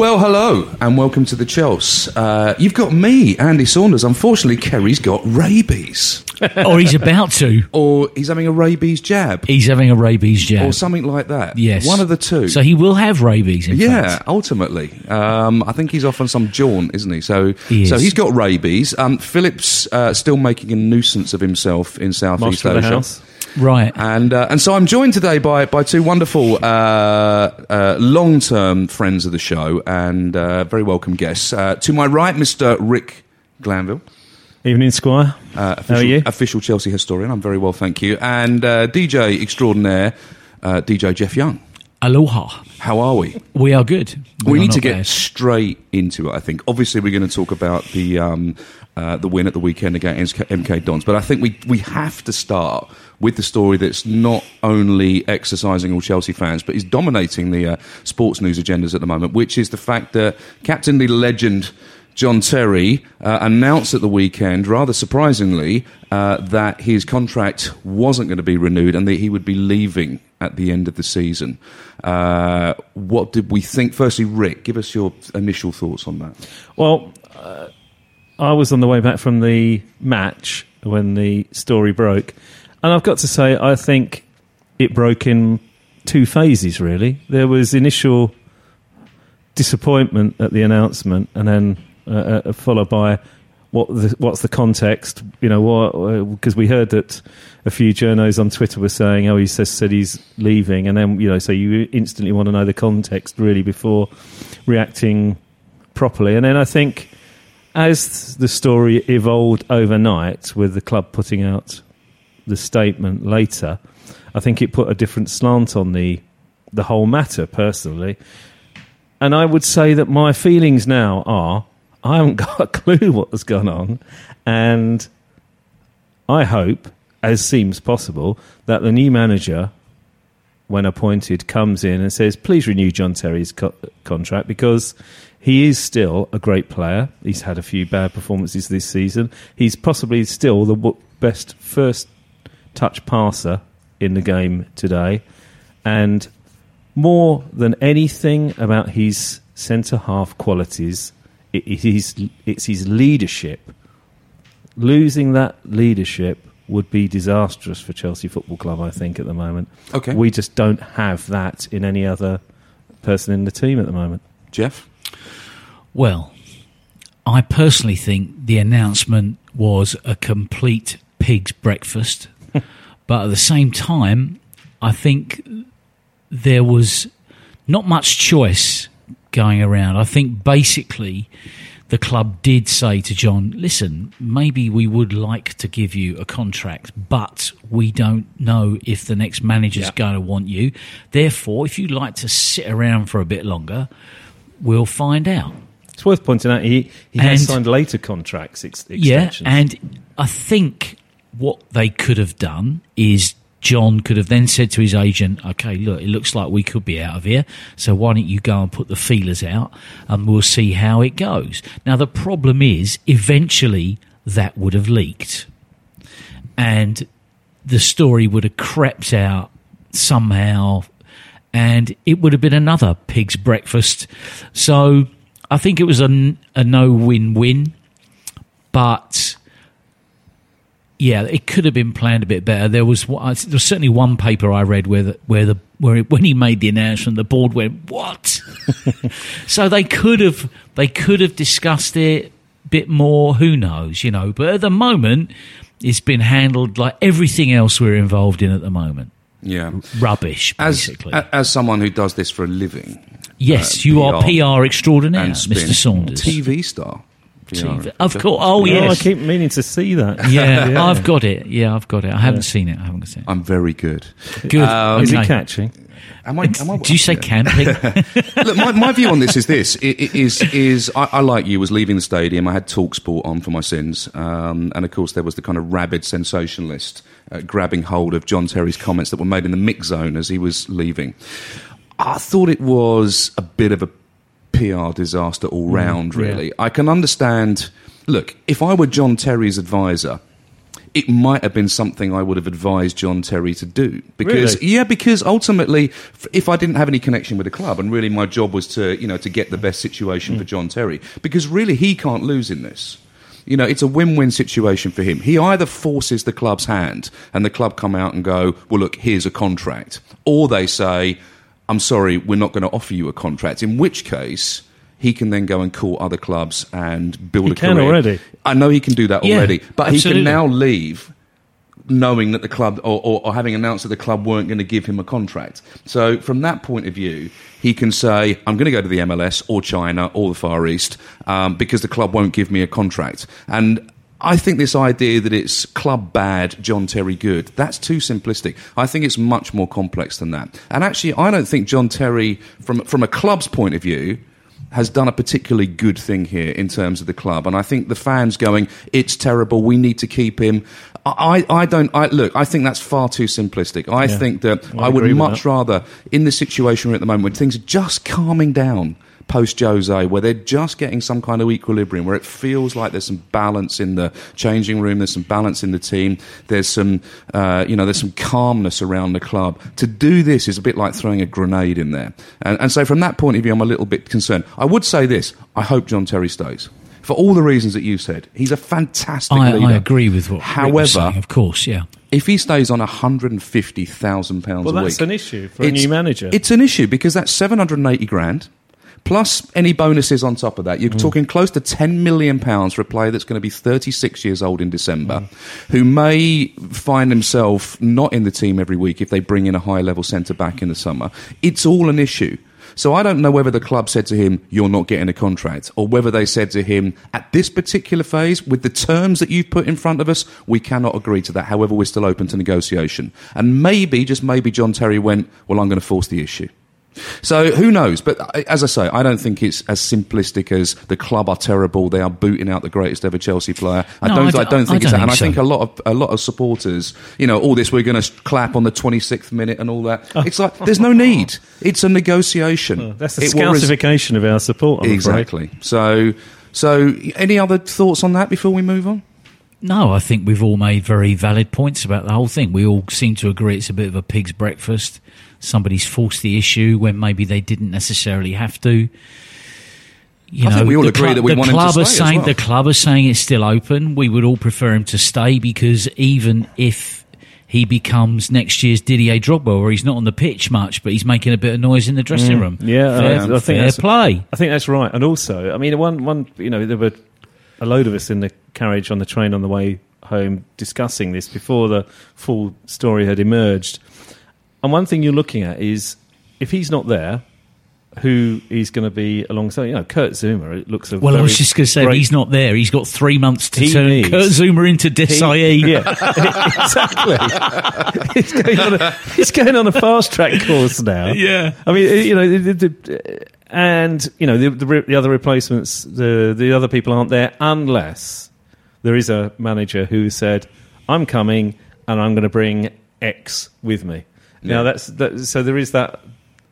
Well, hello, and welcome to the Chelsea. Uh, you've got me, Andy Saunders. Unfortunately, Ceri's got rabies. or he's about to. Or he's having a rabies jab. He's having a rabies jab. Or something like that. Yes. One of the two. So he will have rabies, in yeah, fact. ultimately. Um, I think he's off on some jaunt, isn't he? So, he so he's got rabies. Um, Philip's uh, still making a nuisance of himself in South East Master of the Asia. House. Right. And uh, and so I'm joined today by by two wonderful uh, uh, long term friends of the show and uh, very welcome guests. Uh, to my right, Mr. Rick Glanvill, Evening, Squire. uh, official, How are you? official Chelsea historian. I'm very well, thank you. And uh, DJ extraordinaire, uh, DJ Jeff Young. Aloha. How are we? We are good. we are need to get bad. straight into it. I think. Obviously, we're going to talk about the um, uh, the win at the weekend against MK Dons, but I think we we have to start with the story that's not only exercising all Chelsea fans, but is dominating the uh, sports news agendas at the moment, which is the fact that Captain the legend. John Terry uh, announced at the weekend, rather surprisingly, uh, that his contract wasn't going to be renewed and that he would be leaving at the end of the season. Uh, what did we think? Firstly, Rick, give us your initial thoughts on that. Well, uh, I was on the way back from the match when the story broke, and I've got to say, I think it broke in two phases. Really, there was initial disappointment at the announcement, and then uh, uh, followed by what the, what's the context? You know, because we heard that a few journos on Twitter were saying, "Oh, he says said he's leaving," and then you know, so you instantly want to know the context really before reacting properly. And then I think as the story evolved overnight, with the club putting out the statement later, I think it put a different slant on the the whole matter. Personally, and I would say that my feelings now are I haven't got a clue what has gone on, and I hope, as seems possible, that the new manager, when appointed, comes in and says, "Please renew John Terry's co- contract because." He is still a great player. He's had a few bad performances this season. He's possibly still the best first touch passer in the game today. And more than anything about his centre half qualities, it, it is, it's his leadership. Losing that leadership would be disastrous for Chelsea Football Club, I think, at the moment. Okay. We just don't have that in any other person in the team at the moment. Jeff? Well, I personally think the announcement was a complete pig's breakfast. But at the same time, I think there was not much choice going around. I think basically the club did say to John, listen, maybe we would like to give you a contract, but we don't know if the next manager's Yeah. going to want you. Therefore, if you'd like to sit around for a bit longer, we'll find out. It's worth pointing out he, he has signed later contracts, ex- Yeah, extensions. and I think what they could have done is John could have then said to his agent, "Okay, look, it looks like we could be out of here, so why don't you go and put the feelers out, and we'll see how it goes." Now, the problem is, eventually, that would have leaked, and the story would have crept out somehow, and it would have been another pig's breakfast. So, I think it was a no-win-win but yeah, it could have been planned a bit better. There was there was certainly one paper I read where the, where the where it, when he made the announcement, the board went what? so they could have they could have discussed it a bit more. Who knows, you know? But at the moment, it's been handled like everything else we're involved in at the moment. Yeah. Rubbish, As, basically. a- as someone who does this for a living, yes, uh, you are PR extraordinaire, Mr. Saunders. TV star. TV. Of course. Oh, Oh, yes. I keep meaning to see that. Yeah, I've got it. Yeah, I've got it. I haven't seen it. I haven't seen it. I'm very good. Good. Um, Is it catching? Am I, am I, Do you say yeah. camping? Look, my, my view on this is this: I- I- is is I, I like you was leaving the stadium. I had Talksport on for my sins, um, and of course there was the kind of rabid sensationalist uh, grabbing hold of John Terry's comments that were made in the mix zone as he was leaving. I thought it was a bit of a PR disaster all mm, round. yeah. Really, I can understand. Look, if I were John Terry's advisor. It might have been something I would have advised John Terry to do because Really? yeah, because ultimately, if I didn't have any connection with the club, and really my job was to, you know, to get the best situation for mm. John Terry, because really he can't lose in this. You know, it's a win-win situation for him. He either forces the club's hand, and the club come out and go, "Well, look, here's a contract," or they say, "I'm sorry, we're not going to offer you a contract." In which case. He can then go and call other clubs and build He a can career. already. I know he can do that Yeah, already, but he can now leave knowing that the club or, or, or having announced that the club weren't going to give him a contract. So from that point of view, he can say, "I'm going to go to the MLS or China or the Far East um, because the club won't give me a contract." And I think this idea that it's club bad, John Terry good, that's too simplistic. I think it's much more complex than that. And actually, I don't think John Terry, from from a club's point of view, has done a particularly good thing here in terms of the club. And I think the fans going, it's terrible, we need to keep him. I, I don't, I, look, I think that's far too simplistic. I Yeah. think that I I, would much rather, in the situation we're at the moment, when things are just calming down post Jose, where they're just getting some kind of equilibrium, where it feels like there's some balance in the changing room, there's some balance in the team, there's some, uh, you know, there's some calmness around the club. To do this is a bit like throwing a grenade in there. And, and so from that point of view, I'm a little bit concerned. I would say this, I hope John Terry stays. For all the reasons that you said, he's a fantastic I, leader. I agree with what. However, saying, of course, yeah. if he stays on £150,000 Well, a that's week, an issue for a new manager. It's an issue because that's 780 grand plus any bonuses on top of that. Mm. You're talking close to 10 million pounds for a player that's going to be 36 years old in December, who may find himself not in the team every week if they bring in a high level centre back in the summer. It's all an issue. So I don't know whether the club said to him, "You're not getting a contract," or whether they said to him, "At this particular phase, with the terms that you've put in front of us, we cannot agree to that. However, we're still open to negotiation." And maybe, just maybe, John Terry went, "Well, I'm going to force the issue." So who knows? But uh, as I say, I don't think it's as simplistic as the club are terrible. They are booting out the greatest ever Chelsea player. I No, don't. I I, don't- don't think I it's don't that. And I think think so. a lot of a lot of supporters, you know, all this we're going to clap on the 26th minute and all that. Oh. It's like there's no need. It's a negotiation. That's the It will res- of our support. I'm afraid. exactly. So, so any other thoughts on that before we move on? No, I think we've all made very valid points about the whole thing. We all seem to agree it's a bit of a pig's breakfast. Somebody's forced the issue when maybe they didn't necessarily have to. You I think we all the agree that we the want him to club are stay as saying well. the club are saying it's still open. We would all prefer him to stay because even if he becomes next year's Didier Drogba, where he's not on the pitch much, but he's making a bit of noise in the dressing room. Mm. Yeah, fair, I, I think fair that's, play. I think that's right. And also, I mean, one one you know there were a load of us in the carriage on the train on the way home discussing this before the full story had emerged. And one thing you're looking at is if he's not there, who he's going to be alongside. You know, Kurt Zouma. It looks a Well, I was just going to say, great- he's not there, he's got three months to He turn needs- Kurt Zouma into He- Desailly. Yeah, exactly. he's, going on a, he's going on a fast track course now. Yeah. I mean, you know, the, the, the, and you know the, the, the other replacements, the the other people aren't there unless there is a manager who said, "I'm coming and I'm going to bring X with me." Now that's that, so there is that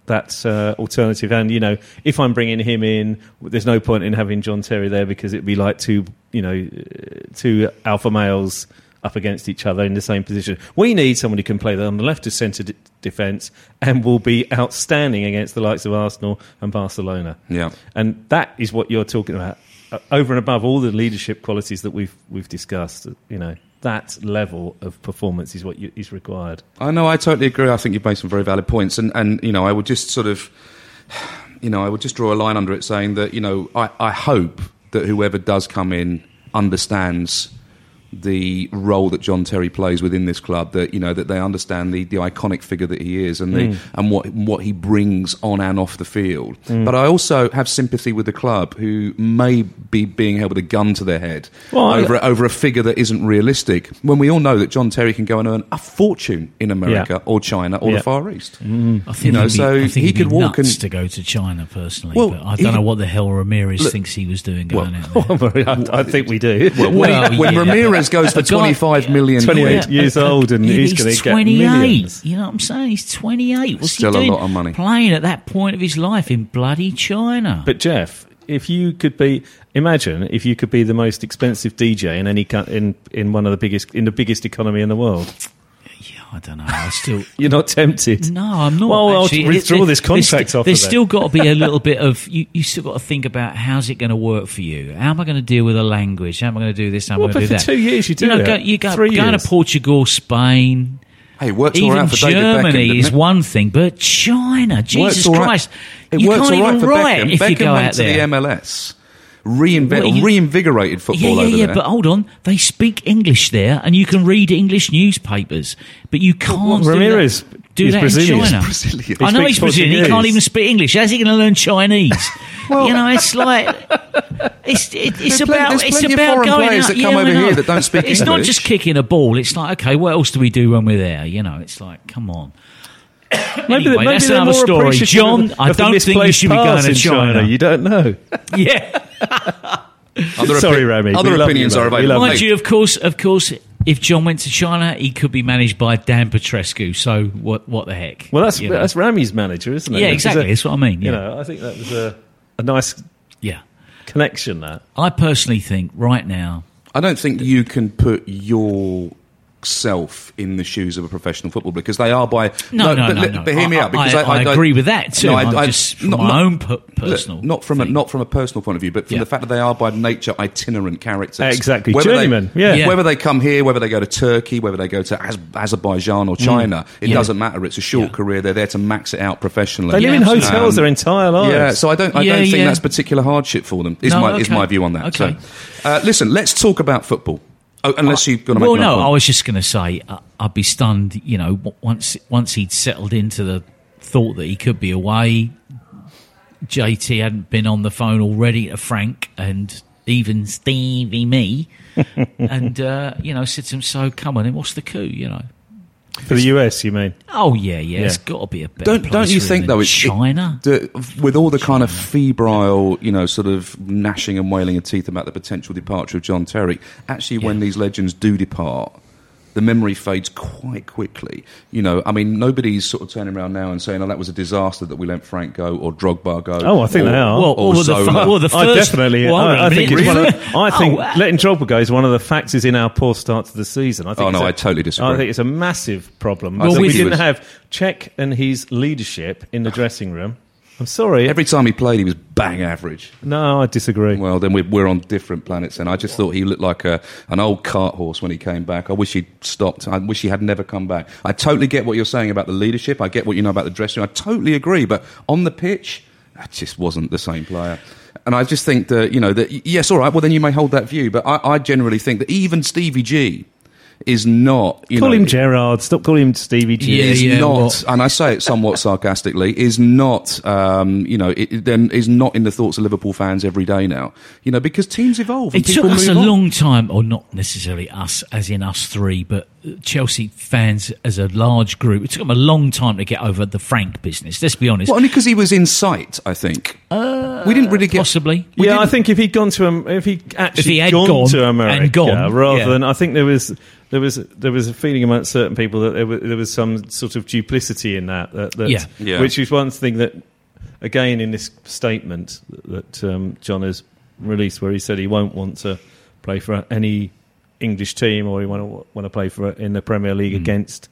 that uh, alternative, and you know, if I'm bringing him in, there's no point in having John Terry there because it'd be like two, you know, uh, two alpha males up against each other in the same position. We need someone who can play on the left of centre d- defence and will be outstanding against the likes of Arsenal and Barcelona. Yeah. and that is what you're talking about. Uh, over and above all the leadership qualities that we've we've discussed, you know, that level of performance is what you, is required. I know, I totally agree. I think you've made some very valid points, and and you know, I would just sort of, you know, I would just draw a line under it, saying that you know, I, I hope that whoever does come in understands the role that John Terry plays within this club. That you know that they understand the, the iconic figure that he is, and the, mm. and what what he brings on and off the field. Mm. But I also have sympathy with the club who may be being held with a gun to their head Well, I- over over a figure that isn't realistic. When we all know that John Terry can go and earn a fortune in America Yeah. or China or Yeah. the Far East. Mm. I think You know, be, so he could walk and- to go to China personally. Well, but I don't know what the hell Ramires Look- thinks he was doing Well, going out there. I, I think we do. When, Well, when yeah. Ramires goes for A guy- 25 million 28 quid, years old and Yeah, he's going to get 28. millions. You know what I'm saying? He's 28. What's Still a he doing lot of money. playing at that point of his life in bloody China? But Jeff, if you could be, imagine if you could be the most expensive DJ in any co- in in one of the biggest in the biggest economy in the world. Yeah, I don't know. I still. You're not tempted. No, I'm not. Well, I'll actually. withdraw It- it- this contract there's, offer There's then. still got to be a little bit of you. You still got to think about how's it going to work for you. How am I going to deal with the language? How am I going to do this? How am Well, I going to but do for that? two years you do You know, it. go, you go Three going years. to Portugal, Spain. hey, it works all Even right for David Beckham. Germany is it? one thing, but China, Works Jesus all right- Christ, It you works can't all right even for write Beckham. if Beckham you go went out to the MLS, reinvent, Well, you- reinvigorated football Yeah, yeah, over yeah. there. But hold on, they speak English there, and you can read English newspapers, but you can't. do Ramires that, do is that Brazilian. in China. Brazilian. I know he's Brazilian. He can't even speak English. How's he going to learn Chinese? you know, it's like it's it, it's There's plenty- about it's about foreign going players out. that come I over here that don't speak It's not just kicking a ball. It's like okay, what else do we do when we're there? You know, it's like come on. Maybe, Anyway, maybe that's they're another story. John, of I don't think you should be going to in China. You don't know. Yeah. Other Sorry, opi- Rami. Other We love you, opinions are We available. Mind Hey, you, of course, of course, if John went to China, he could be managed by Dan Petrescu. So what? What the heck? Well, that's You know? that's Rami's manager, isn't it? Yeah, exactly. a- That's what I mean. You know, I think that was a, a nice yeah. connection. That I personally think right now, I don't think you can put yourself in the shoes of a professional footballer because they are by no, no, but, no, no. but hear me I, out because I, I, I agree with that too. No, I- I'm I- just from not- my not- own per- Look, personal, not from a, not from a personal point of view, but from Yeah. the fact that they are by nature itinerant characters. Exactly. Whether they- Journeyman, yeah. Yeah. Whether they come here, whether they go to Turkey, whether they go to Az- Azerbaijan or China, it Yeah. doesn't matter. It's a short Yeah. career. They're there to max it out professionally. they live in absolutely. hotels their entire lives. Yeah, so I don't, I Yeah, don't think yeah. that's particular hardship for them. Is my is my view on that. Okay. So, uh, listen, let's talk about football. Oh, unless you're going to make Well, no. I was just going to say uh, I'd be stunned. You know, once once he'd settled into the thought that he could be away, JT hadn't been on the phone already to Frank and even Stevie me, and uh, you know said to him, "So come on, then what's the coup?" You know. For the US, you mean? Oh yeah, yeah, It's got to be a better don't place don't you for him think than though it's it- China? the- with all the kind of febrile you know sort of gnashing and wailing of teeth about the potential departure of John Terry actually when Yeah. these legends do depart the memory fades quite quickly you know I mean nobody's sort of turning around now and saying oh that was a disaster that we let Frank go or Drogba go Oh, I think or, they are. Well, or well, the, Zola. fir- well, the I first, definitely. Well, hold on I, I a think minute. it's one of, I Oh, think wow. letting Drogba go is one of the factors in our poor start to the season. I think Oh, no, a- I totally disagree. I think it's a massive problem. Well, think we didn't was- have Cech and his leadership in the dressing room. I'm sorry. every time he played he was bang average no, I disagree. Well, then we're, we're on different planets. And I just thought he looked like a, an old cart horse when he came back. I wish he'd stopped. I wish he had never come back. I totally get what you're saying about the leadership. I get what you know about the dressing room. I totally agree. But on the pitch, that just wasn't the same player. And I just think that, you know, that, yes, all right, well, then you may hold that view. But I, I generally think that even Stevie G, is not. You Call know, him Gerrard. Stop calling him Stevie G. Yeah, is yeah, not, well- and I say it somewhat sarcastically, is not, um, you know, it, it then is not in the thoughts of Liverpool fans every day now. You know, because teams evolve. And It took us a on. long time, or not necessarily us, as in us three, but Chelsea fans as a large group. It took them a long time to get over the Frank business. Let's be honest. Well, only because he was in sight, I think. we didn't really get. possibly. we yeah, I think if he'd gone to Am- if he actually he had gone, gone to and America gone, rather yeah. than I think there was there was there was a feeling amongst certain people that there was, there was some sort of duplicity in that, that, that Yeah. Yeah. which is one thing that again in this statement that um, John has released where he said he won't want to play for any English team or he want to want to play for in the Premier League Hmm. against.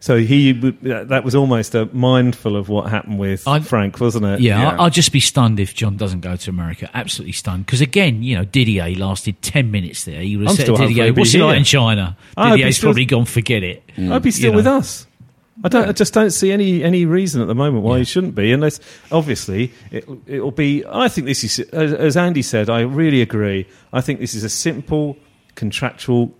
So he that that was almost a mindful of what happened with I- Frank, wasn't it? Yeah, Yeah. I- I'll just be stunned if John doesn't go to America. Absolutely stunned. Because again, you know, Didier lasted 10 minutes there. You would I'm have said still Didier, he'll what's it like in China? Didier's he's still- probably gone, forget it. I'd be still You with know. us. I don't. I just don't see any any reason at the moment why he shouldn't be, unless obviously it it'll be. I think this is as, as Andy said. I really agree. I think this is a simple contractual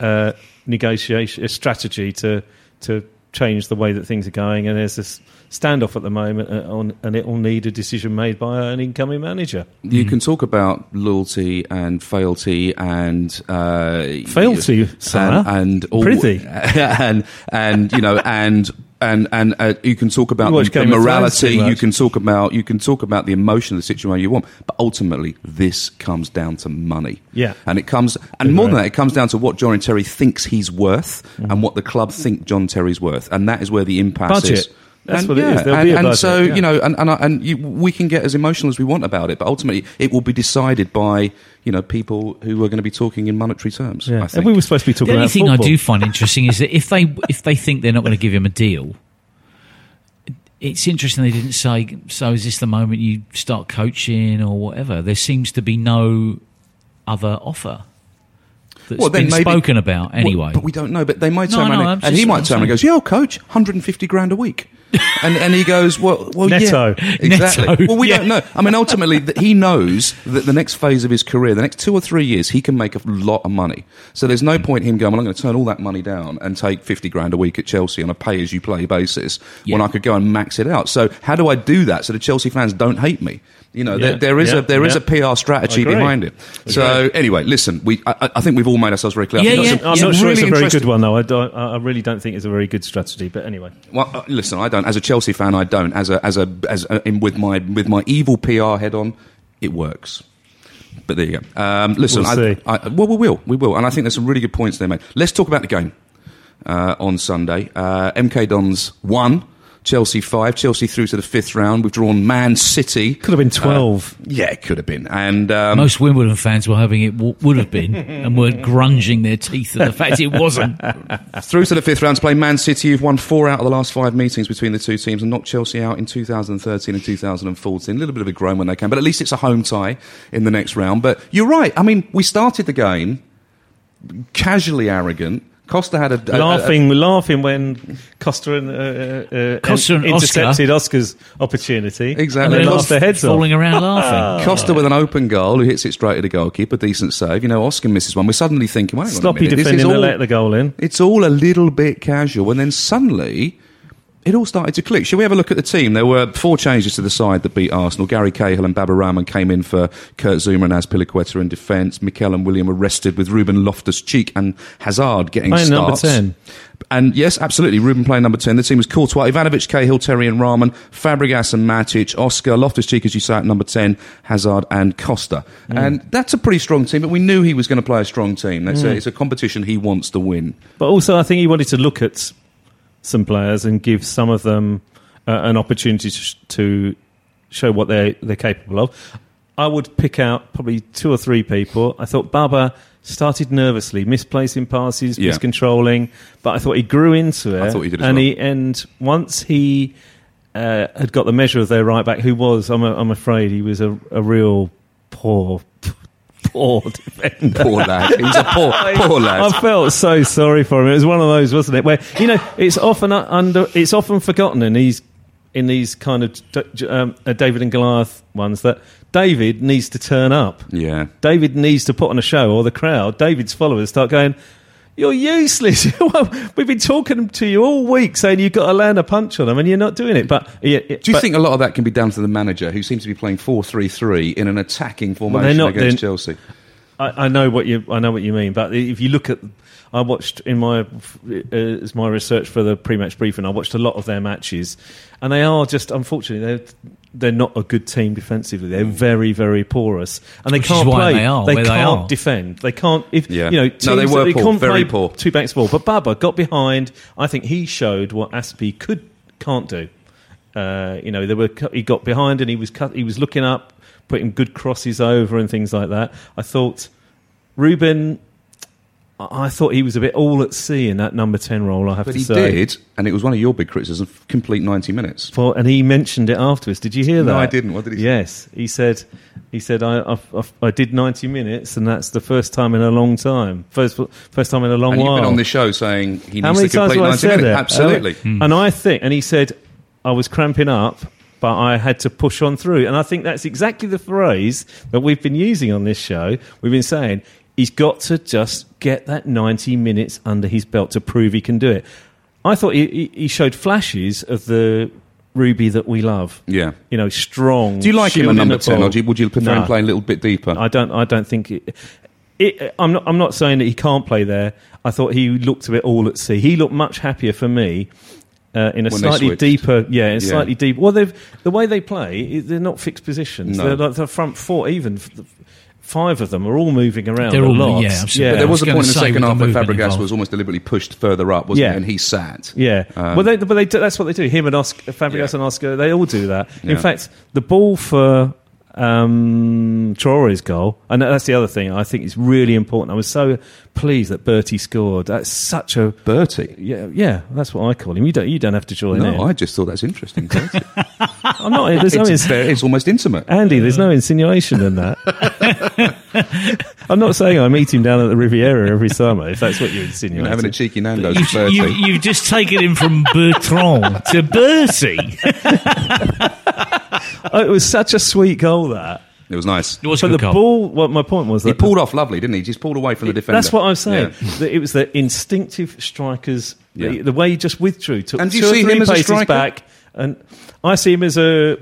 uh, negotiation a strategy to to change the way that things are going, and there's this standoff at the moment, uh, on, and it will need a decision made by an incoming manager. You can talk about loyalty and fealty and uh, Fealty, and, and all, and and you know and. And and uh, you can talk about the, the Game of Thrones morality. You can talk about you can talk about the emotion of the situation you want. But ultimately, this comes down to money. Yeah. and it comes and more than that, it comes down to what John Terry thinks he's worth Mm-hmm. and what the club think John Terry's worth, and that is where the impasse Budget. is. That's and, what it yeah, is. There'll and, be a and budget, so yeah. you know, and and, and you, we can get as emotional as we want about it, but ultimately, it will be decided by you know people who are going to be talking in monetary terms. Yeah, I and we were supposed to be talking. The talking only about thing football. I do find interesting is that if they if they think they're not going to give him a deal, it's interesting they didn't say. So is this the moment you start coaching or whatever? There seems to be no other offer that's Well, then been maybe- spoken about Well, anyway. but we don't know. But they might No, turn no, around I'm and, he might turn around and goes, "Yeah, coach, 150 grand a week," and and he goes, "Well, well, Netto. yeah, exactly." Netto, Well, we yeah. don't know. I mean, ultimately, he knows that the next phase of his career, the next two or three years, he can make a lot of money. So there's no point him going, "Well, I'm going to turn all that money down and take 50 grand a week at Chelsea on a pay-as-you-play basis when I could go and max it out." So how do I do that so the Chelsea fans don't hate me? You know, Yeah, there, there is yeah, a there is yeah. a PR strategy behind it. So anyway, listen, we I, I think we've all made ourselves very clear. I Yeah, think yeah. that's a- I'm not sure it's a very good one, though. I, don't, I I really don't think it's a very good strategy. But anyway, Well, uh, listen, I don't. As a Chelsea fan, I don't. As a as a as a, in, with my with my evil PR head on, it works. But there you go. Um, listen, We'll I, see. I, well, we will, we will, and I think there's some really good points there, mate. Let's talk about the game uh, on Sunday. Uh, MK Dons one, Chelsea five. Chelsea through to the fifth round. We've drawn Man City. could have been twelve. Yeah, it could have been. And um, Most Wimbledon fans were hoping it w- would have been and were grunging their teeth at the fact it wasn't. Through to the fifth round to play Man City, You've won four out of the last five meetings between the two teams and knocked Chelsea out in 2013 and 2014. A little bit of a groan when they came, but at least it's a home tie in the next round. But you're right. I mean, we started the game casually arrogant. Costa had a, a- a- laughing, laughing when Costa and, uh, uh, Costa and intercepted Oscar's opportunity. Exactly. and they lost their heads off. falling around laughing. Costa with an open goal who hits it straight at the goalkeeper, decent save. You know, Oscar misses one. We're suddenly thinking, well, hang on a Sloppy minute, this is to all- let the goal in. It's all a little bit casual, and then suddenly it all started to click. Shall we have a look at the team? There were four changes to the side that beat Arsenal. Gary Cahill and Baba Rahman came in for Kurt Zouma and Azpilicueta in defence. Mikel and Willian were rested with Ruben Loftus-Cheek and Hazard getting Playing number starts. 10. And yes, absolutely, Ruben playing number 10. The team was Courtois, Ivanovic, Cahill, Terry and Rahman, Fabregas and Matic, Oscar, Loftus-Cheek, as you say, at number 10, Hazard and Costa. Mm. And that's a pretty strong team, but we knew he was going to play a strong team. That's a, mm. it's a competition he wants to win. But also, I think he wanted to look at some players and give some of them uh, an opportunity to, sh- to show what they're they're capable of. I would pick out probably two or three people. I thought Baba started nervously, misplacing passes, Yeah. miscontrolling, but I thought he grew into it. I thought he did as and well. he and once he uh, had got the measure of their right back, who was I'm, a, I'm afraid he was a, a real poor. Poor defender. Poor lad. He was a poor, poor lad. I felt so sorry for him. It was one of those, wasn't it? Where you know it's often under, it's often forgotten in these in these kind of um, uh, David and Goliath ones that David needs to turn up. Yeah. David needs to put on a show, or the crowd, David's followers start going. You're useless. well, we've been talking to you all week saying you've got to land a punch on them, and you're not doing it. But yeah, Do you but- think a lot of that can be down to the manager, who seems to be playing 4-3-3 in an attacking formation not- against Chelsea? I, I know what you I know what you mean, but if you look at, I watched in my uh, as my research for the pre-match briefing, I watched a lot of their matches, and they are just unfortunately they're they're not a good team defensively. They're very very porous, and they Which can't why play. they are where they can't are. defend. They can't. If Yeah. you know, No, they teams were that poor, can't very play poor. Two backs ball, but Baba got behind. I think he showed what Aspie could can't do. Uh, you know, there were he got behind and he was cut, he was looking up, putting good crosses over and things like that. I thought Ruben, I thought he was a bit all at sea in that number ten role. I have But to say. But he did, and it was one of your big criticisms, complete 90 minutes. For, and he mentioned it afterwards. Did you hear that? No, I didn't. What did he say? Yes, he said. He said, I, I, I, I did 90 minutes, and that's the first time in a long time. First, first time in a long And while. you've been on this show saying he How needs to complete 90 minutes. it? Absolutely. And I think, and he said, I was cramping up, but I had to push on through. And I think that's exactly the phrase that we've been using on this show. We've been saying he's got to just get that 90 minutes under his belt to prove he can do it. I thought he, he- showed flashes of the Ruby that we love. Yeah. You know, strong. Do you like him at number 10, ball. or you, would you prefer No. him playing a little bit deeper? I don't. I don't think. It, it, I'm not. I'm not saying that he can't play there. I thought he looked a bit all at sea. He looked much happier for me uh, in a When slightly deeper. Yeah, in Yeah. slightly deep. Well, they've the way they play. They're not fixed positions. No. They're like the front four. Even five of them are all moving around. They're a all- lot. yeah, absolutely. But there was was a point in the say second with the half where movement Fabregas involved. was almost deliberately pushed further up, wasn't Yeah. he? And he sat. Yeah, Um, well, they, but they do, that's what they do. Him and Oscar, Fabregas Yeah. and Oscar, they all do that. Yeah. In fact, the ball for um, Traore's goal, and that's the other thing I think is really important. I was so pleased that Bertie scored. That's such a Bertie. yeah, yeah. That's what I call him. You don't, you don't have to join in. No, I just thought that's interesting. I'm not. There's no it's, very, it's almost intimate. Andy, there's no insinuation in that. I'm not saying I meet him down at the Riviera every summer. If that's what you're You insinuating. having a cheeky Nando's You, with Bertie. you, you've just taken him from Bertrand to Bertie. Oh, it was such a sweet goal that. It was nice. It was a But the goal. ball. What my point was that He pulled off lovely, didn't he? He just pulled away from the defender. That's what I'm saying. Yeah. It was the instinctive strikers. Yeah. The, the way he just withdrew, took And do you two or see three him as a striker? back, and I see him as a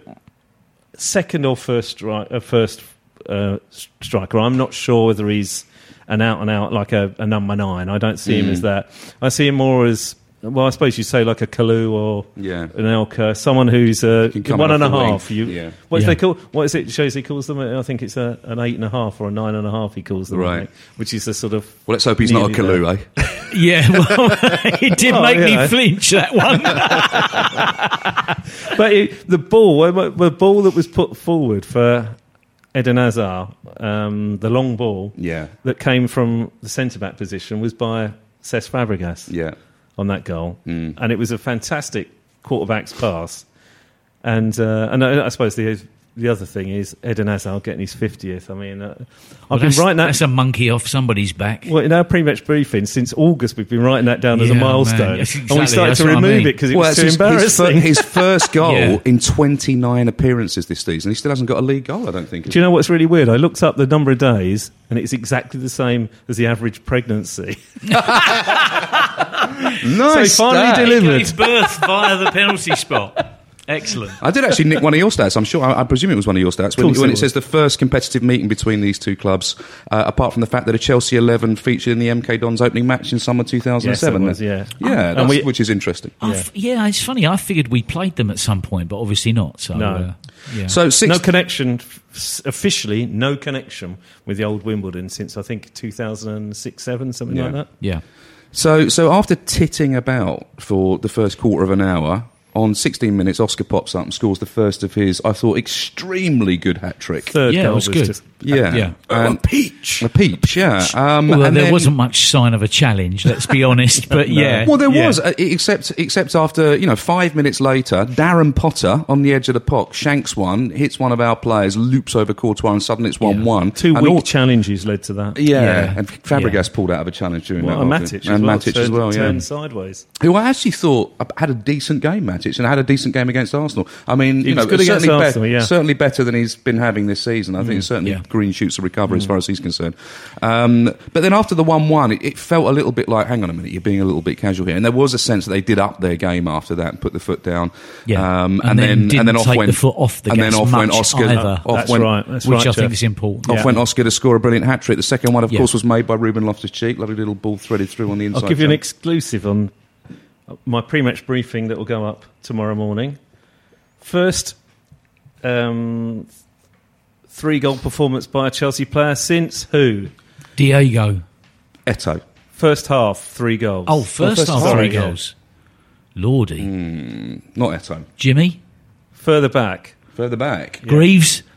second or first stri- uh, first uh, striker. I'm not sure whether he's an out and out like a, a number nine. I don't see him Mm. as that. I see him more as. Well, I suppose you say like a Kalou or Yeah. Anelka, someone who's uh, Can come one off and a the You, Yeah. What do Yeah. they call? What is it? Shows he calls them. I think it's a, an eight and a half or a nine and a half. He calls them, Right. think, which is the sort of Well, let's hope he's not a Kalou, eh? Yeah, well, it did Oh, make yeah. me flinch, that one. but it, the ball, the ball that was put forward for Eden Hazard, um, the long ball Yeah. that came from the centre back position was by Cesc Fabregas Yeah. On that goal, Mm. and it was a fantastic quarterback's pass. And uh, and I, I suppose the the other thing is Eden Hazard getting his fiftieth. I mean, uh, Well, I've been writing that. that's a monkey off somebody's back. well, in our pre-match briefing since August, we've been writing that down as a milestone, Yes, and we exactly. started That's to what I remove mean. it because it Well, was it's too his, his, embarrassing. his first goal Yeah. in 29 appearances this season. He still hasn't got a league goal, I don't think. Do you know what's really weird? I looked up the number of days, and it's exactly the same as the average pregnancy. nice So he finally stat. delivered. Got his birth via the penalty spot. Excellent. I did actually nick one of your stats. I'm sure. I, I presume it was one of your stats when, when it it says the first competitive meeting between these two clubs. Uh, apart from the fact that a Chelsea 11 featured in the MK Dons opening match in summer 2007. Yes, it was, yeah. yeah, And that's- we- which is interesting. I f- yeah, it's funny. I figured we played them at some point, but obviously not. So, No. uh, yeah. So six. no connection, officially, no connection with the old Wimbledon since I think 2006 7, something Yeah. like that. yeah. So, so after titting about for the first quarter of an hour, on 16 minutes, Oscar pops up and scores the first of his, I thought, extremely good hat trick. Third Yeah, goal was good. just. Yeah, Yeah. Um, a peach. a peach. Yeah, um, Well, and there then- wasn't much sign of a challenge. Let's be honest. But yeah. Well, there yeah. was, uh, except except after you know five minutes later, Darren Potter on the edge of the pock shanks one, hits one of our players, loops over Courtois, and suddenly it's one-one. Two and weak all- challenges led to that. yeah, Yeah. and Fabregas Yeah. pulled out of a challenge during Well, that, and half, Matic, and as well, Matic as turned, well. Yeah, turned sideways. who I actually thought had a decent game, Matic. Matic and had a decent game against Arsenal. I mean, you know, certainly, Arsenal, yeah. certainly better than he's been having this season. I think it's certainly Yeah. green shoots of recovery as far as he's concerned. Um, but then after the one-one, it, it felt a little bit like, hang on a minute, you're being a little bit casual here. And there was a sense that they did up their game after that and put the foot down. Yeah. um, And then didn't and then off went the foot off the and then off went Oscar. either. Off That's went, right. That's which right. I think is important. Off Yeah. went Oscar to score a brilliant hat trick. The second one, of course, was made by Ruben Loftus Cheek. Lovely little ball threaded through on the inside. I'll give you an exclusive on my pre-match briefing that will go up tomorrow morning. First, um, three-goal performance by a Chelsea player since who? Diego. Eto'o. First half, three goals. Oh, first first half half, three yeah. goals. Lordy. Not Eto'o. Jimmy. Further back. Further back. Greaves.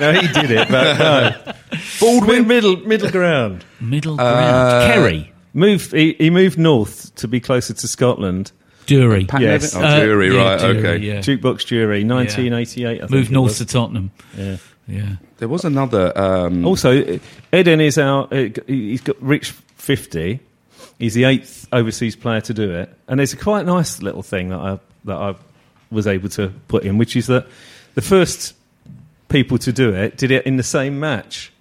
No, he did it, but no. Baldwin. middle, middle ground. Middle ground. Kerry. Moved. He, he moved north to be closer to Scotland. Durie. Pat Yes. Nevin? Oh, Uh, Jury, yeah, right, Durie, okay. Yeah. Jukebox Durie, 1988. I think Moved it north was. to Tottenham. Yeah. Yeah. There was another. Um, Also, Eden is out. uh, He's got reached fifty. He's the eighth overseas player to do it, and there's a quite nice little thing that I that I was able to put in, which is that the first people to do it did it in the same match.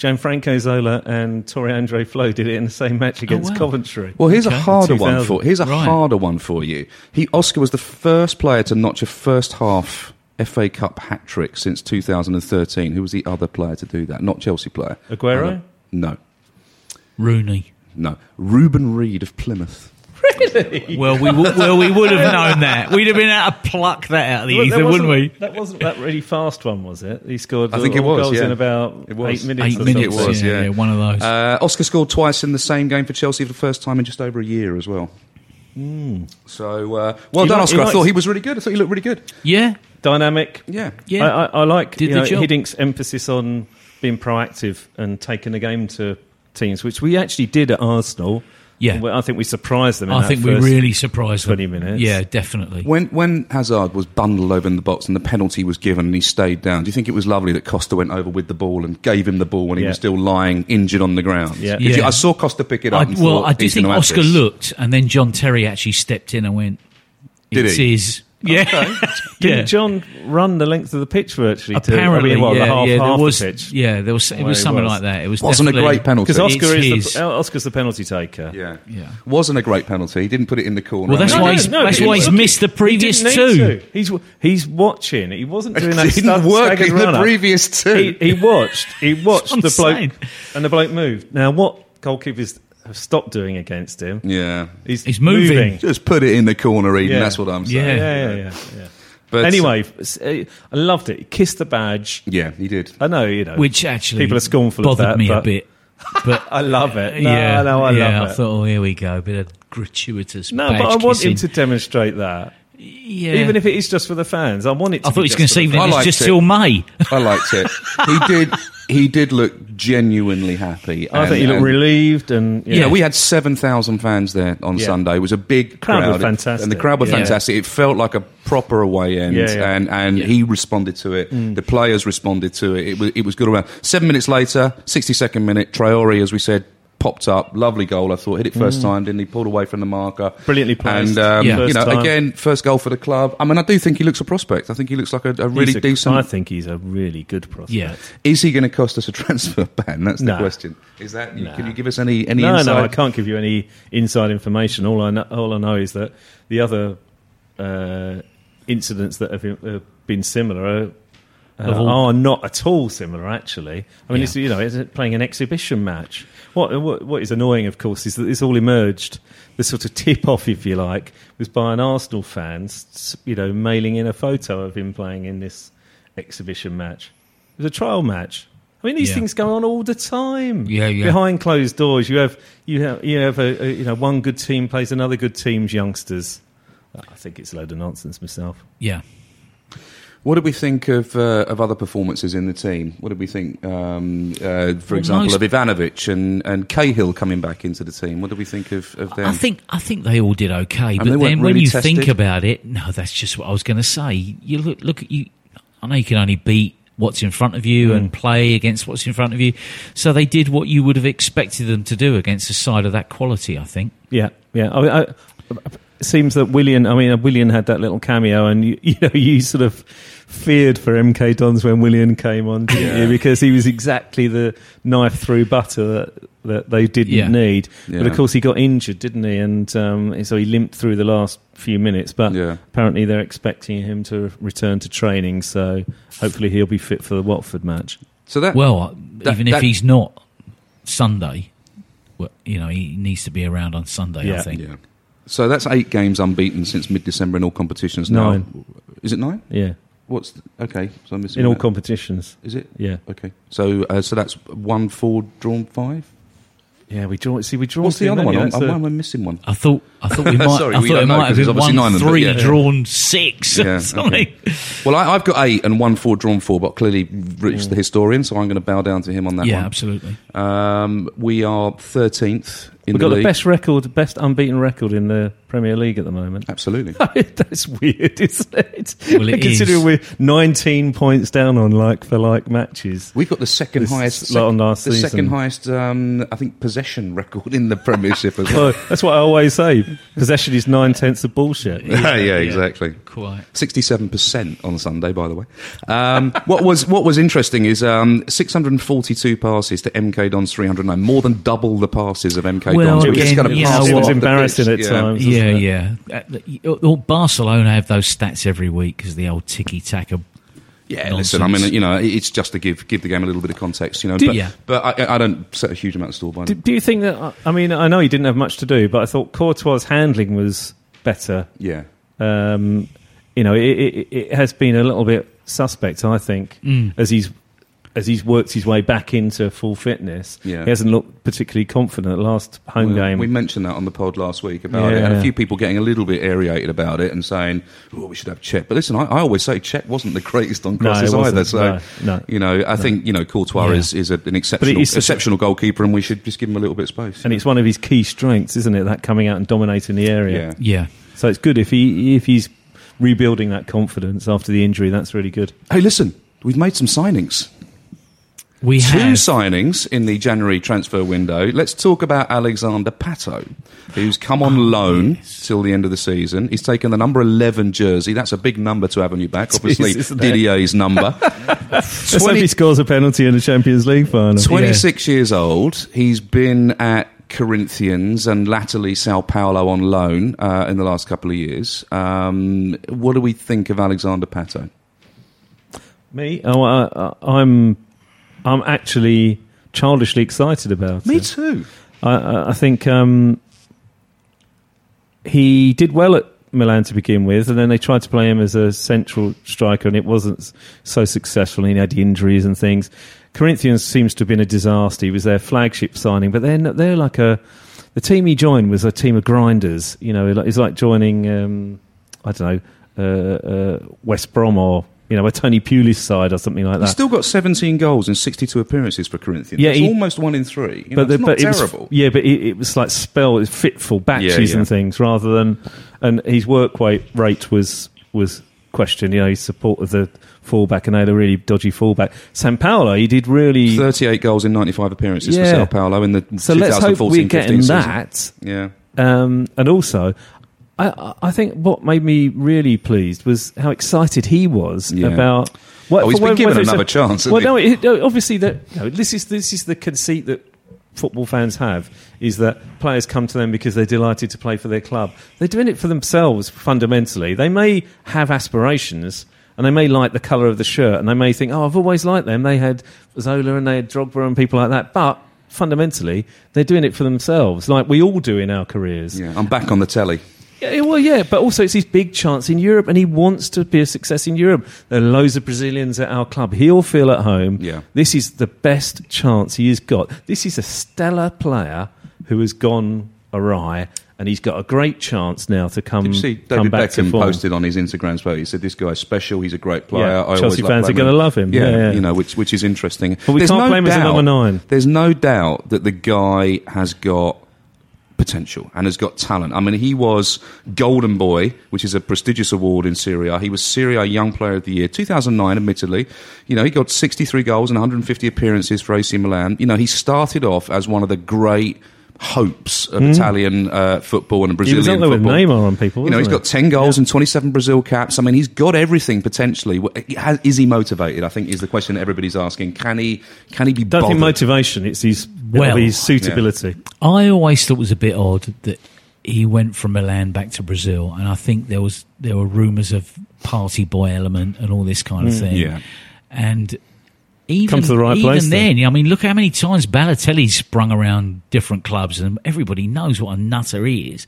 Gianfranco Zola and Tore Andre Flo did it in the same match against wow. Coventry. well, here's Okay. a harder one for. Here's a Right. harder one for you. He Oscar was the first player to notch a first half FA Cup hat trick since 2013. Who was the other player to do that? Not Chelsea player. Aguero? Uh, no, Rooney. no. Reuben Reid of Plymouth. Well, we w- well we would have known that. We'd have been able to pluck that out of the Well, ether, wouldn't we? That wasn't that really fast one, was it? He scored. I think all it was, goals yeah. in about It was. eight minutes. Eight or minutes. something. was, yeah, yeah. one of those. Uh, Oscar scored twice in the same game for Chelsea for the first time in just over a year as well. So uh, well He done, li- Oscar. I thought he was really good. I thought he looked really good. yeah. Dynamic. Yeah. Yeah. I, I, I like Did you know. Hiddink's emphasis on being proactive and taking the game to teams, which we actually did at Arsenal. Yeah. I think we surprised them. In I that think we really surprised them. 20 minutes. Yeah, definitely. When when Hazard was bundled over in the box and the penalty was given and he stayed down, do you think it was lovely that Costa went over with the ball and gave him the ball when he Yeah. was still lying injured on the ground? Yeah. Did you- I saw Costa pick it I, up. and well, thought, I do think Oscar this." looked, and then John Terry actually stepped in and went. Did it's he? his. Yeah, Didn't yeah. John run the length of the pitch virtually? to, Apparently, I mean, well, yeah, the half, yeah. half there was, the pitch. yeah, there was. It was he something was. like that. It was Wasn't a great penalty. Because Oscar is the, Oscar's the penalty taker. Yeah. Yeah. Wasn't a great penalty. He didn't put it in the corner. Well, that's I mean, why he's- that's but why he's missed the he previous didn't two. need to. He's he's watching. He wasn't doing that. It didn't stag- work staggered in the previous two. He, he watched. He watched the bloke, and the bloke moved. Now, what goalkeepers have stopped doing against him? Yeah. He's, He's moving. Just put it in the corner, Eden. Yeah. That's what I'm saying. Yeah. yeah, yeah, yeah. yeah. But anyway, uh, I loved it. He kissed the badge. yeah, he did. I know, you know. which actually people are scornful of bothered that, me a bit. But I love it. No, yeah, no, I yeah, love it. I thought, oh, here we go, a bit of gratuitous. no, badge but I want him to demonstrate that, Yeah. even if it is just for the fans. I want it. To I thought be he was going to just say the even I if it's just it. till May. I liked it. He did. He did look genuinely happy. I and- think he looked and- relieved and You know, Yeah. we had 7,000 fans there on Yeah. Sunday. It was a big Crowd crowd. were fantastic. And the crowd were Yeah. fantastic. It felt like a proper away end. Yeah, Mm. yeah. And, and he responded to it. The players responded to it. It was, it was good around. Seven minutes later, 62nd minute, Traore, as we said, popped up. Lovely goal, I thought. Hit it first time, didn't he? Pulled away from the marker. Mm. Brilliantly placed. And, um, Yeah. you know, time. again, first goal for the club. I mean, I do think he looks a prospect. I think he looks like a, a really He's a- decent. I think he's a really good prospect. Yeah. Is he going to cost us a transfer ban? That's the No. question. Is that? Nah. Can you give us any any no, insight? no, I can't give you any inside information. All I know, all I know is that the other uh, incidents that have been, uh, been similar are, uh, all- are not at all similar. Actually, I mean, Yeah. it's you know, it's playing an exhibition match. What, what what is annoying, of course, is that this all emerged. The sort of tip off, if you like, was by an Arsenal fan, you know, mailing in a photo of him playing in this exhibition match. It was a trial match. I mean, these Yeah. things go on all the time. Yeah, yeah. Behind closed doors, you have you have you have a, a you know one good team plays another good team's youngsters. I think it's a load of nonsense myself. yeah. What did we think of uh, of other performances in the team? What did we think, um, uh, for Well, example, most- of Ivanovic and, and Cahill coming back into the team? What did we think of, of them? I think I think they all did okay, but then weren't when you tested? think about it, no, that's just what I was going to say. You look look at you. I know you can only beat what's in front of you Mm. and play against what's in front of you. So they did what you would have expected them to do against a side of that quality. I think. Yeah, yeah. I, I, seems that Willian. I mean, Willian had that little cameo, and you, you know, you sort of feared for MK Dons when Willian came on, didn't you? Because he was exactly the knife through butter that, that they didn't Yeah. need. But of course, he got injured, didn't he? And um, so he limped through the last few minutes. But Yeah. apparently, they're expecting him to return to training. So hopefully, he'll be fit for the Watford match. So that Well, uh, That- even if that- he's not Sunday, well, you know, he needs to be around on Sunday. I Yeah. think. Yeah. So that's eight games unbeaten since mid-December in all competitions. Now, Nine. is it nine? Yeah, What's okay? So I'm missing in all that. competitions. Is it? Yeah, Okay. So uh, so that's one four drawn five. yeah. We draw. See, we draw. What's the other one? I'm, I'm, a- I'm missing one. I thought I thought we might. Sorry, I thought don't it know, might have 'cause been there's one them, three yeah. drawn six. Yeah, or something. Well, I, I've got eight and one four drawn four, but clearly Rich the historian, so I'm going to bow down to him on that. Yeah, one. absolutely. Um, we are 13th in We've the got the best record, best unbeaten record in the Premier League at the moment. Absolutely. That's weird, isn't it? Well, it Considering is. we're 19 points down on like for like matches. We've got the second This highest, is lot on last the season. second highest, um, I think, possession record in the Premiership as well. Well, that's what I always say. Possession is nine tenths of bullshit. yeah, yeah, exactly. Quite. Sixty-seven percent on Sunday, by the way. Um, what was what was interesting is um, six hundred and forty-two passes to MK Dons three hundred nine, more than double the passes of MK Well, Dons. We're just gonna you pass know it what? was embarrassing at Yeah. times. Yeah, wasn't it? yeah. Uh, Barcelona have those stats every week because the old tiki taka. Yeah, listen. I mean, you know, it's just to give give the game a little bit of context, you know. Do- but Yeah. but I, I don't set a huge amount of store by Do, do you think that? I mean, I know he didn't have much to do, but I thought Courtois' handling was better. Yeah, Um, you know, it, it, it has been a little bit suspect, I think, Mm. as he's as he's worked his way back into full fitness. Yeah. He hasn't looked particularly confident at last home Well, game. We mentioned that on the pod last week about it, and a few people getting a little bit aerated about it and saying, "Oh, we should have Cech." But listen, I, I always say Cech wasn't the greatest on crosses it wasn't. either. So No, no. you know, I think you know Courtois Yeah. is, is a, an exceptional it's a- exceptional goalkeeper, and we should just give him a little bit of space. and it's one of his key strengths, isn't it? That coming out and dominating the area. yeah. Yeah. So it's good if he if he's rebuilding that confidence after the injury. That's really good. Hey, listen, we've made some signings. We Two have. signings in the January transfer window. Let's talk about Alexander Pato, who's come on loan till the end of the season. He's taken the number 11 jersey. That's a big number to have on your back. Obviously, isn't it? Didier's number. Let's hope 20 he scores a penalty in the Champions League final. 26 years old. He's been at Corinthians and latterly Sao Paulo on loan uh, in the last couple of years. Um, what do we think of Alexander Pato? Me? Oh, I, I, I'm I'm actually childishly excited about it. Me too. I- I, think um, he did well at Milan to begin with, and then they tried to play him as a central striker, and it wasn't so successful. And he had injuries and things. Corinthians seems to have been a disaster. He was their flagship signing, but they're they're like a the team he joined was a team of grinders. You know, it's like joining um, I don't know uh, uh, West Brom or you know a Tony Pulis side or something like that. He's still got 17 goals and 62 appearances for Corinthians. Yeah, he- almost one in three. You know, the- it's not it was- terrible. yeah, but it, it was like spell, fitful batches Yeah, yeah. and things rather than, and his work rate rate was was questioned. You know, his support of the fullback, and they had a really dodgy fullback. San Paulo, he did really. 38 goals in 95 appearances for Yeah. Sao Paulo in the so let's hope we're 2014-15 getting season. that. Yeah. Um, and also, I- I, think what made me really pleased was how excited he was Yeah. about. Well, Oh, he's been given it's a- another chance, Well, no, it, obviously that you know, this is this is the conceit that football fans have is that players come to them because they're delighted to play for their club. They're doing it for themselves fundamentally. They may have aspirations. And they may like the colour of the shirt, and they may think, "Oh, I've always liked them." They had Zola and they had Drogba and people like that. But fundamentally, they're doing it for themselves, like we all do in our careers. Yeah. I'm back on the telly. Yeah, well, yeah, but also it's his big chance in Europe, and he wants to be a success in Europe. There are loads of Brazilians at our club. He'll feel at home. Yeah. This is the best chance he has got. This is a stellar player who has gone awry, and he's got a great chance now to come, Did you see David back to Beckham posted on his Instagram story? He said, "This guy's special. He's a great player. Yeah, I Chelsea fans are gonna love him. Yeah, Yeah, yeah. you know, which which is interesting. But we There's can't no play him as a number nine. There's no doubt that the guy has got potential and has got talent. I mean, he was Golden Boy, which is a prestigious award in Serie A. He was Serie A Young Player of the Year, 2009, admittedly. You know, he got 63 goals and 150 appearances for AC Milan. You know, he started off as one of the great hopes of Italian uh, football and Hmm? He was Brazilian up there with football. Neymar on people. You know, he's wasn't got 10 goals and 27 Brazil caps. I mean, he's got everything potentially. Is he motivated? I think is the question that everybody's asking. Can he? Can he be? he? Don't think motivation. It's his, Well, his suitability. I always thought it was a bit odd that he went from Milan back to Brazil, and I think there was there were rumours of party boy element and all this kind of thing. yeah. and even Come to the right even place, then. then, I mean, look how many times Balotelli's sprung around different clubs, and everybody knows what a nutter he is.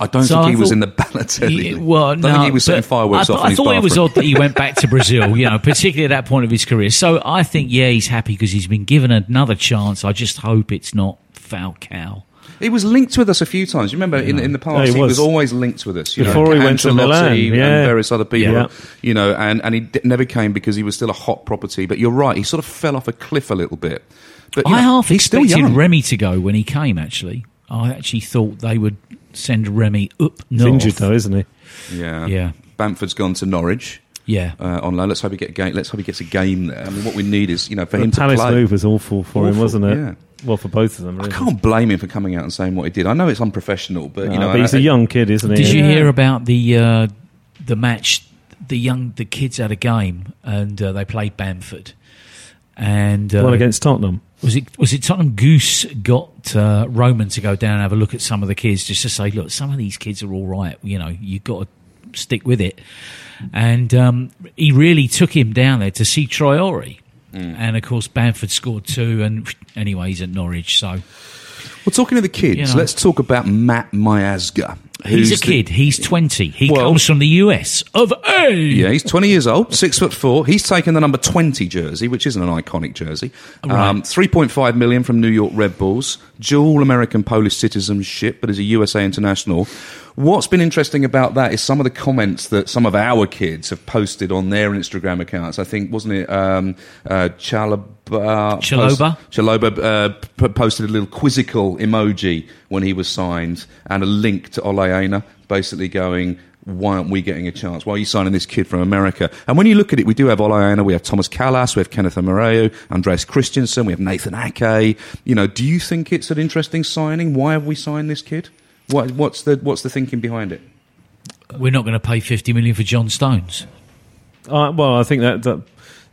I don't So think I he was in the Balotelli. Yeah, well, I don't think he was setting fireworks I, off I in his thought it was odd that he went back to Brazil, you know, particularly at that point of his career. So I think, yeah, he's happy because he's been given another chance. I just hope it's not Falcao. He was linked with us a few times. You remember in, in the past, Yeah, he he, was. was. always linked with us. You Before know, he went to Ancelotti Milan, and various other people. Yeah. You know, and, and he d- never came because he was still a hot property. But you're right, he sort of fell off a cliff a little bit. But I know, half he's still expected. Remy to go when he came, actually. I actually thought they would send Remy up He's north. injured though, isn't he? Yeah, Yeah. Bamford's gone to Norwich. Yeah. Uh, on loan. Let's hope he get a game. Let's hope he gets a game there. I mean, what we need is you know for The him to Palace play. move was awful for him, Awful, wasn't it? yeah. Well, for both of them. I Really. can't blame him for coming out and saying what he did. I know it's unprofessional, but you No, know, but he's I- a young kid, isn't he? Did you Yeah. hear about the uh, the match? The young the kids had a game and uh, they played Bamford. And uh, Well, against Tottenham. was it was it Tottenham Guus got uh, Roman to go down and have a look at some of the kids just to say, look, some of these kids are all right. You know, you got to stick with it. And um, he really took him down there to see Traore. Mm. And of course, Bamford scored two. And anyway, he's at Norwich, so Well, talking to the kids, You know. let's talk about Matt Miazga. He's a the- kid. He's twenty. He Well- comes from the US of A. Yeah, he's 20 years old, six foot four. He's taken the number 20 jersey, which isn't an iconic jersey. Um, 3.5 million from New York Red Bulls, dual American Polish citizenship, but is a USA international. What's been interesting about that is some of the comments that some of our kids have posted on their Instagram accounts. I think, wasn't it, um, uh, Chalaba? Chalobah? Post- Chalobah uh, p- posted a little quizzical emoji when he was signed and a link to Ola Aina, basically going, why aren't we getting a chance? Why are you signing this kid from America? And when you look at it, we do have Ola Aina, we have Tomas Kalas, we have Kenneth Omeruo, Andreas Christensen, we have Nathan Ake. You know, do you think it's an interesting signing? Why have we signed this kid? What, what's the what's the thinking behind it? We're not going to pay fifty million for John Stones. Uh, well, I think that, that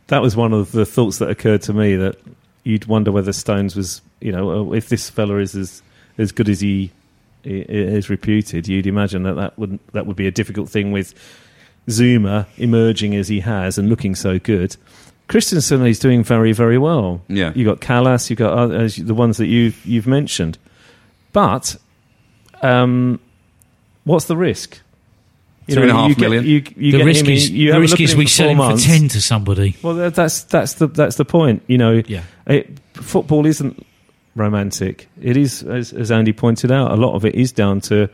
that was one of the thoughts that occurred to me that you'd wonder whether Stones was, you know, uh, if this fella is as as good as he is reputed, you'd imagine that that would that would be a difficult thing with Zouma emerging as he has and looking so good. Christensen is doing very very well. Yeah. you got Kalas, you got other, as the ones that you've you've mentioned, but um, what's the risk? Two and a half you get- you, you the get risk him in- is you the risk is we sell him months. for ten to somebody. Well, that- that's that's the that's the point. You know, Yeah. it, football isn't romantic. It is, as, as Andy pointed out, a lot of it is down to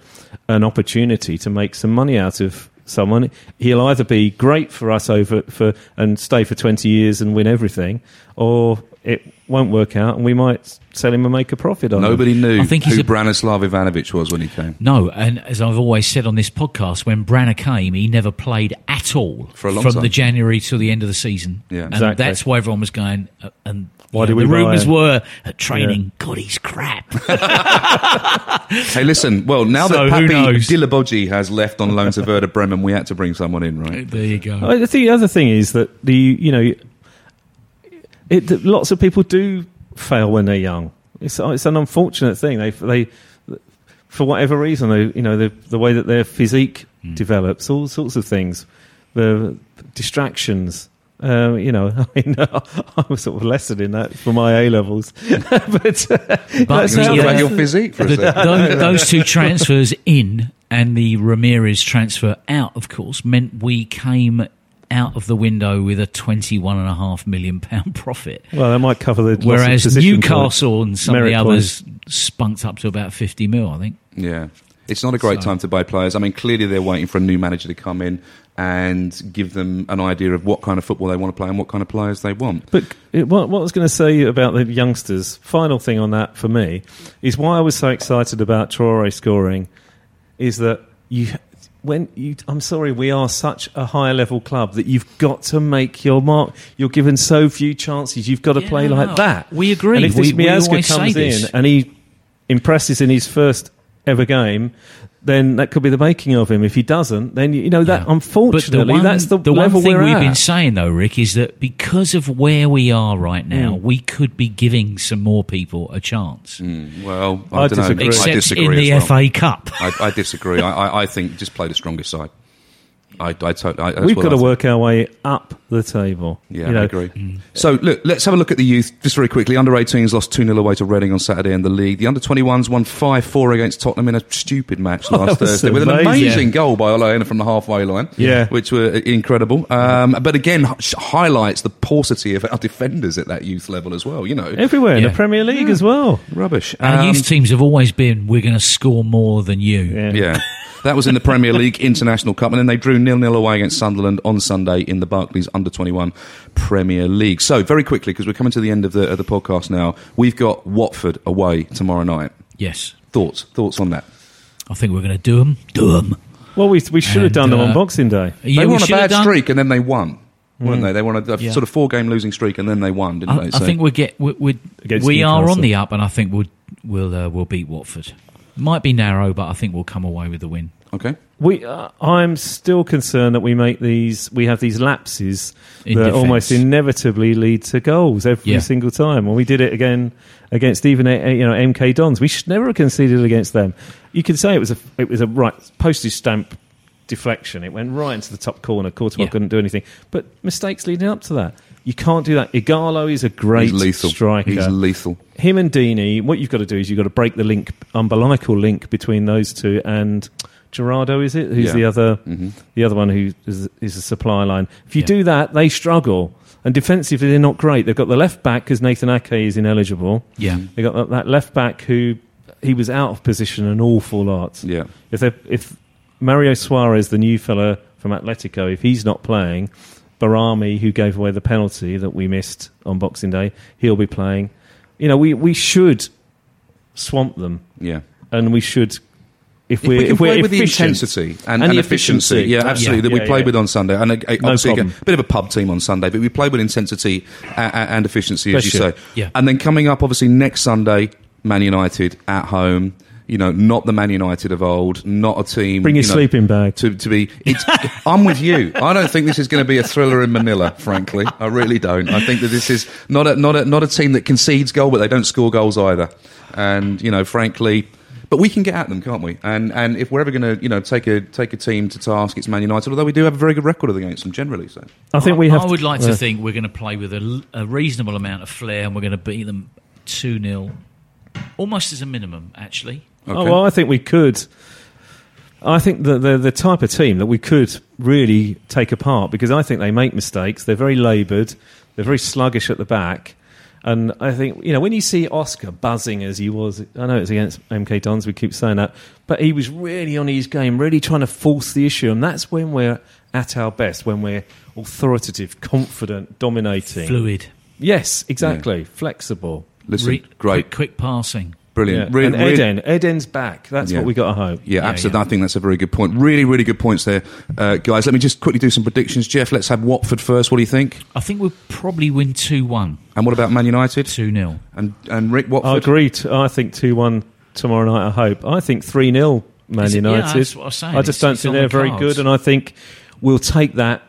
an opportunity to make some money out of someone. He'll either be great for us over for and stay for twenty years and win everything, or it won't work out and we might sell him and make a profit on him. Nobody knew I think he's who a- Branislav Ivanovic was when he came. No, and as I've always said on this podcast, when Branner came, he never played at all For a long from time. the January till the end of the season. Yeah. and Exactly. that's why everyone was going. Uh, and Why you did we the rumours were at training. God, he's crap. Hey, listen. Well, now So, that who Papy knows? Djilobodji has left on loan to Werder Bremen, we had to bring someone in, right? there you go. I think the other thing is that the you know, it, lots of people do fail when they're young. It's it's an unfortunate thing. They they for whatever reason they you know the the way that their physique develops, all sorts of things, the distractions. Um, you know, I mean, I was sort of lessened in that for my A levels, but, uh, But Can how we talk about uh, your physique for a The- second? those, those two transfers in and the Ramires transfer out, of course, meant we came out of the window with a twenty-one and a half million pound profit. well, that might cover the loss of Whereas Newcastle points, and some of merit the points. others spunked up to about 50 mil, I think. Yeah. It's not a great So- time to buy players. I mean, clearly they're waiting for a new manager to come in and give them an idea of what kind of football they want to play and what kind of players they want. But what, what I was going to say about the youngsters, final thing on that for me, is why I was so excited about Traore scoring, is that you, when you, I'm sorry, we are such a high level club that you've got to make your mark. You're given so few chances. You've got to Yeah, play no, like no. that. We agree. And if this We- Miazga comes in and he impresses in his first ever game, then that could be the making of him. If he doesn't, then you know that Yeah. unfortunately the one, that's the, the level one thing we're we've at. been saying though, Rick, is that because of where we are right now, Hmm. we could be giving some more people a chance. Well, I, I don't know. disagree. Except I disagree in the well. FA Cup. I, I disagree. I, I, I think just play the strongest side. I, I totally. I, We've got I to think. work our way up the table. Yeah, you know, I agree. So, look, let's have a look at the youth just very quickly. Under 18s lost 2 0 away to Reading on Saturday in the league. The under 21s won 5 4 against Tottenham in a stupid match last Oh, that was Thursday with an amazing. amazing goal by Ola Aina from the halfway line. Yeah. Which were incredible. Um, but again, h- highlights the paucity of our defenders at that youth level as well, you know. Everywhere in the Premier League as well. Rubbish. Our Um, youth teams have always been, we're going to score more than you. Yeah. Yeah. That was in the Premier League International Cup, and then they drew nil nil away against Sunderland on Sunday in the Barclays Under 21 Premier League. So, very quickly, because we're coming to the end of the, of the podcast now, we've got Watford away tomorrow night. Yes. Thoughts? Thoughts on that? I think we're going to do them. Do them. Well, we we should have And, done them on uh, Boxing Day. Yeah, they we were on a bad done- streak, and then they won, weren't they? They won a, a Yeah. sort of four game losing streak, and then they won, didn't I, they? I think we get we we, we are on the up, and I think we'll we'll uh, we'll beat Watford. Might be narrow, but I think we'll come away with the win. Okay. We, uh, I'm still concerned that we make these, we have these lapses In that defence. almost inevitably lead to goals every Yeah. single time. Well, we did it again against even uh, you know MK Dons. We should never have conceded against them. You could say it was a it was a right postage stamp deflection. It went right into the top corner. Courtois Yeah. couldn't do anything, but mistakes leading up to that. You can't do that. Ighalo is a great He's lethal. striker He's lethal. him and Deeney, what you've got to do is you've got to break the link, umbilical link between those two and Gerardo, is it? Who's Yeah. the other, Mm-hmm. the other one who is, is a supply line? If you Yeah. do that, they struggle. And defensively, they're not great. They've got the left back because Nathan Ake is ineligible. Yeah. They got that, that left back who he was out of position an awful lot. Yeah. If they if Mario Suarez, the new fella from Atletico, if he's not playing, Behrami, who gave away the penalty that we missed on Boxing Day, he'll be playing. You know, we, we should swamp them, Yeah. and we should if If we're we can if play with the intensity and, and and the efficiency, efficiency. yeah, absolutely, Yeah, that we yeah, played yeah. with on Sunday, and uh, obviously problem. a bit of a pub team on Sunday, but we played with intensity and, and efficiency, as you say. Yeah. And then coming up, obviously next Sunday, Man United at home. You know, not the Man United of old, not a team. Bring your you know, sleeping bag. to to be. It's, I'm with you. I don't think this is going to be a thriller in Manila. Frankly, I really don't. I think that this is not a not a not a team that concedes goal, but they don't score goals either. And you know, frankly. But we can get at them, can't we? And and if we're ever going to, you know, take a take a team to task, it's Man United. Although we do have a very good record against them generally. So I think we have. I would like to uh, think we're going to play with a reasonable amount of flair, and we're going to beat them two 0 almost as a minimum. Actually, Oh, well, I think we could. I think that they're the type of team that we could really take apart because I think they make mistakes. They're very laboured. They're very sluggish at the back. And I think, you know, when you see Oscar buzzing as he was, I know it's against MK Dons, we keep saying that, but he was really on his game, really trying to force the issue. And that's when we're at our best, when we're authoritative, confident, dominating. fluid, Yes, exactly. Flexible. listen, re- great, quick, quick passing. Brilliant, Yeah. Re- and re- Eden. Eden's back. That's Yeah. what we got to hope. Yeah, Yeah, absolutely. yeah. I think that's a very good point. Really, really good points there, uh, guys. Let me just quickly do some predictions. Jeff, let's have Watford first. What do you think? I think we'll probably win two one, And what about Man United? two 0 And and Rick Watford? I agree. T- I think 2 1 tomorrow night, I hope. I think 3 0 Man Is it- yeah, United. that's what I was saying. I just It's- don't it's think they're the very good, and I think we'll take that.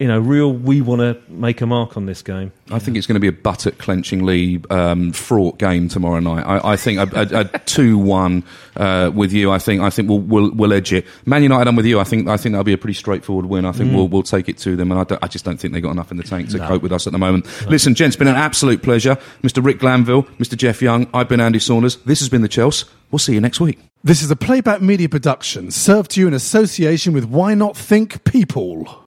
You know, real. We want to make a mark on this game. I think it's going to be a buttock clenchingly um, fraught game tomorrow night. I, I think a, a, a two-one uh, with you. I think I think we'll, we'll we'll edge it. Man United, I'm with you. I think I think that'll be a pretty straightforward win. I Mm. think we'll we'll take it to them, and I, don't- I just don't think they've got enough in the tank to cope with us at the moment. Listen, gents, been an absolute pleasure. Mr. Rick Glanvill, Mr. Jeff Young. I've been Andy Saunders. This has been the Chelsea. We'll see you next week. This is a playback media production served to you in association with Why Not Think People.